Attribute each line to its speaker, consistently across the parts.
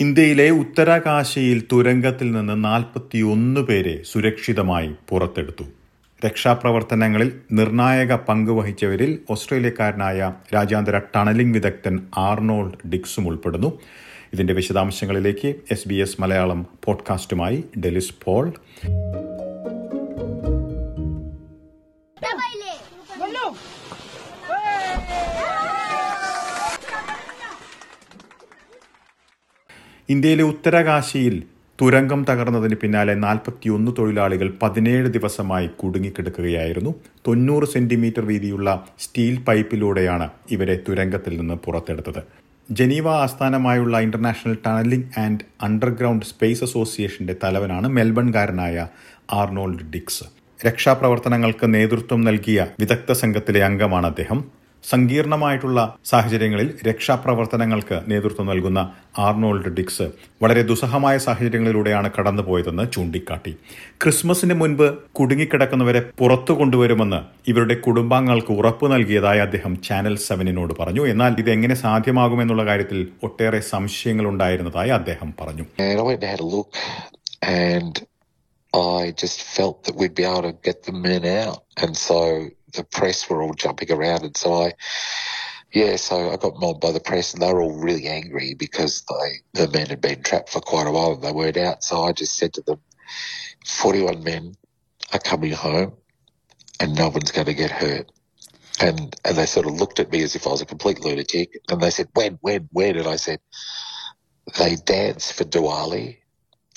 Speaker 1: ഇന്ത്യയിലെ ഉത്തരാകാശിയിൽ തുരങ്കത്തിൽ നിന്ന് നാൽപ്പത്തിയൊന്ന് പേരെ സുരക്ഷിതമായി പുറത്തെടുത്തു. രക്ഷാപ്രവർത്തനങ്ങളിൽ നിർണായക പങ്ക് വഹിച്ചവരിൽ ഓസ്ട്രേലിയക്കാരനായ രാജ്യാന്തര ടണലിംഗ് വിദഗ്ധൻ ആർണോൾഡ് ഡിക്സും ഉൾപ്പെടുന്നു. ഇതിന്റെ വിശദാംശങ്ങളിലേക്ക് എസ് ബി എസ് മലയാളം പോഡ്കാസ്റ്റുമായി ഡെലിസ് പോൾ. ഇന്ത്യയിലെ ഉത്തരകാശിയിൽ തുരങ്കം തകർന്നതിന് പിന്നാലെ നാൽപ്പത്തിയൊന്ന് തൊഴിലാളികൾ പതിനേഴ് ദിവസമായി കുടുങ്ങിക്കിടക്കുകയായിരുന്നു. തൊണ്ണൂറ് സെന്റിമീറ്റർ വീതിയുള്ള സ്റ്റീൽ പൈപ്പിലൂടെയാണ് ഇവരെ തുരങ്കത്തിൽ നിന്ന് പുറത്തെടുത്തത്. ജനീവ ആസ്ഥാനമായുള്ള international tunneling and underground space അസോസിയേഷന്റെ തലവനാണ് മെൽബൺകാരനായ ആർണോൾഡ് ഡിക്സ്. രക്ഷാപ്രവർത്തനങ്ങൾക്ക് നേതൃത്വം നൽകിയ വിദഗ്ധ സംഘത്തിലെ അംഗമാണ് അദ്ദേഹം. സങ്കീർണമായിട്ടുള്ള സാഹചര്യങ്ങളിൽ രക്ഷാപ്രവർത്തനങ്ങൾക്ക് നേതൃത്വം നൽകുന്ന ആർണോൾഡ് ഡിക്സ് വളരെ ദുസ്സഹമായ സാഹചര്യങ്ങളിലൂടെയാണ് കടന്നുപോയതെന്ന് ചൂണ്ടിക്കാട്ടി. ക്രിസ്മസിന് മുൻപ് കുടുങ്ങിക്കിടക്കുന്നവരെ പുറത്തു കൊണ്ടുവരുമെന്ന് ഇവരുടെ കുടുംബാംഗങ്ങൾക്ക് ഉറപ്പ് നൽകിയതായി അദ്ദേഹം ചാനൽ സെവനിനോട് പറഞ്ഞു. എന്നാൽ ഇത് എങ്ങനെ സാധ്യമാകുമെന്നുള്ള കാര്യത്തിൽ ഒട്ടേറെ സംശയങ്ങൾ ഉണ്ടായിരുന്നതായി അദ്ദേഹം പറഞ്ഞു.
Speaker 2: I just felt that we'd be able to get the men out. And so the press were all jumping around. And so I, yeah, so I got mobbed by the press and they were all really angry because they, the men had been trapped for quite a while and they weren't out. So I just said to them, 41 men are coming home and no one's going to get hurt. And, and they sort of looked at me as if I was a complete lunatic. And they said, when, when, when? And I said, they danced for Diwali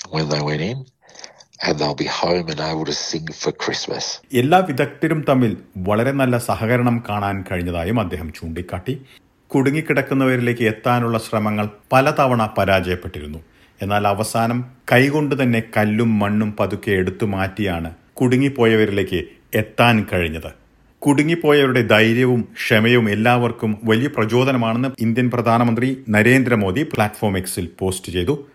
Speaker 2: when they went in.
Speaker 1: എല്ലാ വിദഗ്ധരും തമ്മിൽ വളരെ നല്ല സഹകരണം കാണാൻ കഴിഞ്ഞതായും അദ്ദേഹം ചൂണ്ടിക്കാട്ടി. കുടുങ്ങിക്കിടക്കുന്നവരിലേക്ക് എത്താനുള്ള ശ്രമങ്ങൾ പലതവണ പരാജയപ്പെട്ടിരുന്നു. എന്നാൽ അവസാനം കൈകൊണ്ട് തന്നെ കല്ലും മണ്ണും പതുക്കെ എടുത്തു മാറ്റിയാണ് കുടുങ്ങിപ്പോയവരിലേക്ക് എത്താൻ കഴിഞ്ഞത്. കുടുങ്ങിപ്പോയവരുടെ ധൈര്യവും ക്ഷമയും എല്ലാവർക്കും വലിയ പ്രചോദനമാണെന്ന് ഇന്ത്യൻ പ്രധാനമന്ത്രി നരേന്ദ്രമോദി പ്ലാറ്റ്ഫോം എക്സിൽ പോസ്റ്റ് ചെയ്തു.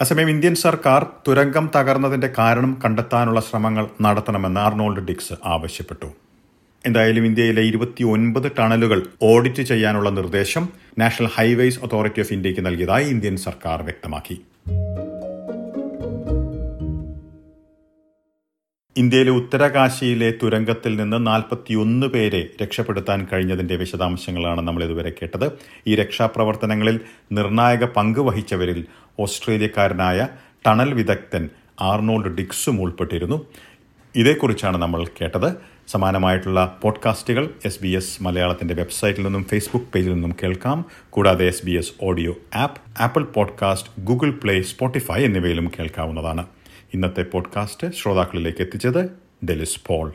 Speaker 1: അസമയം ഇന്ത്യൻ സർക്കാർ തുരങ്കം തകർന്നതിന്റെ കാരണം കണ്ടെത്താനുള്ള ശ്രമങ്ങൾ നടത്തണമെന്ന് അർണോൾഡ് ഡിക്സ് ആവശ്യപ്പെട്ടു. എന്തായാലും ഇന്ത്യയിലെ ഇരുപത്തി ഒൻപത് ടണലുകൾ ഓഡിറ്റ് ചെയ്യാനുള്ള നിർദ്ദേശം നാഷണൽ ഹൈവേസ് അതോറിറ്റി ഓഫ് ഇന്ത്യയ്ക്ക് നൽകിയതായി ഇന്ത്യൻ സർക്കാർ വ്യക്തമാക്കി. ഇന്ത്യയിലെ ഉത്തരകാശിയിലെ തുരങ്കത്തിൽ നിന്ന് നാൽപ്പത്തിയൊന്ന് പേരെ രക്ഷപ്പെടുത്താൻ കഴിഞ്ഞതിന്റെ വിശദാംശങ്ങളാണ് നമ്മൾ ഇതുവരെ കേട്ടത്. ഈ രക്ഷാപ്രവർത്തനങ്ങളിൽ നിർണായക പങ്ക് വഹിച്ചവരിൽ ഓസ്ട്രേലിയക്കാരനായ ടണൽ വിദഗ്ധൻ ആർണോൾഡ് ഡിക്സും ഉൾപ്പെട്ടിരുന്നു. ഇതേക്കുറിച്ചാണ് നമ്മൾ കേട്ടത്. സമാനമായിട്ടുള്ള പോഡ്കാസ്റ്റുകൾ എസ് ബി എസ് മലയാളത്തിന്റെ വെബ്സൈറ്റിൽ നിന്നും ഫേസ്ബുക്ക് പേജിൽ നിന്നും കേൾക്കാം. കൂടാതെ S B S audio app Apple podcast Google Play Spotify എന്നിവയിലും കേൾക്കാവുന്നതാണ്. ഇന്നത്തെ പോഡ്കാസ്റ്റ് ശ്രോതാക്കളിലേക്ക് എത്തിച്ചത് ഡെലിസ് പോൾ.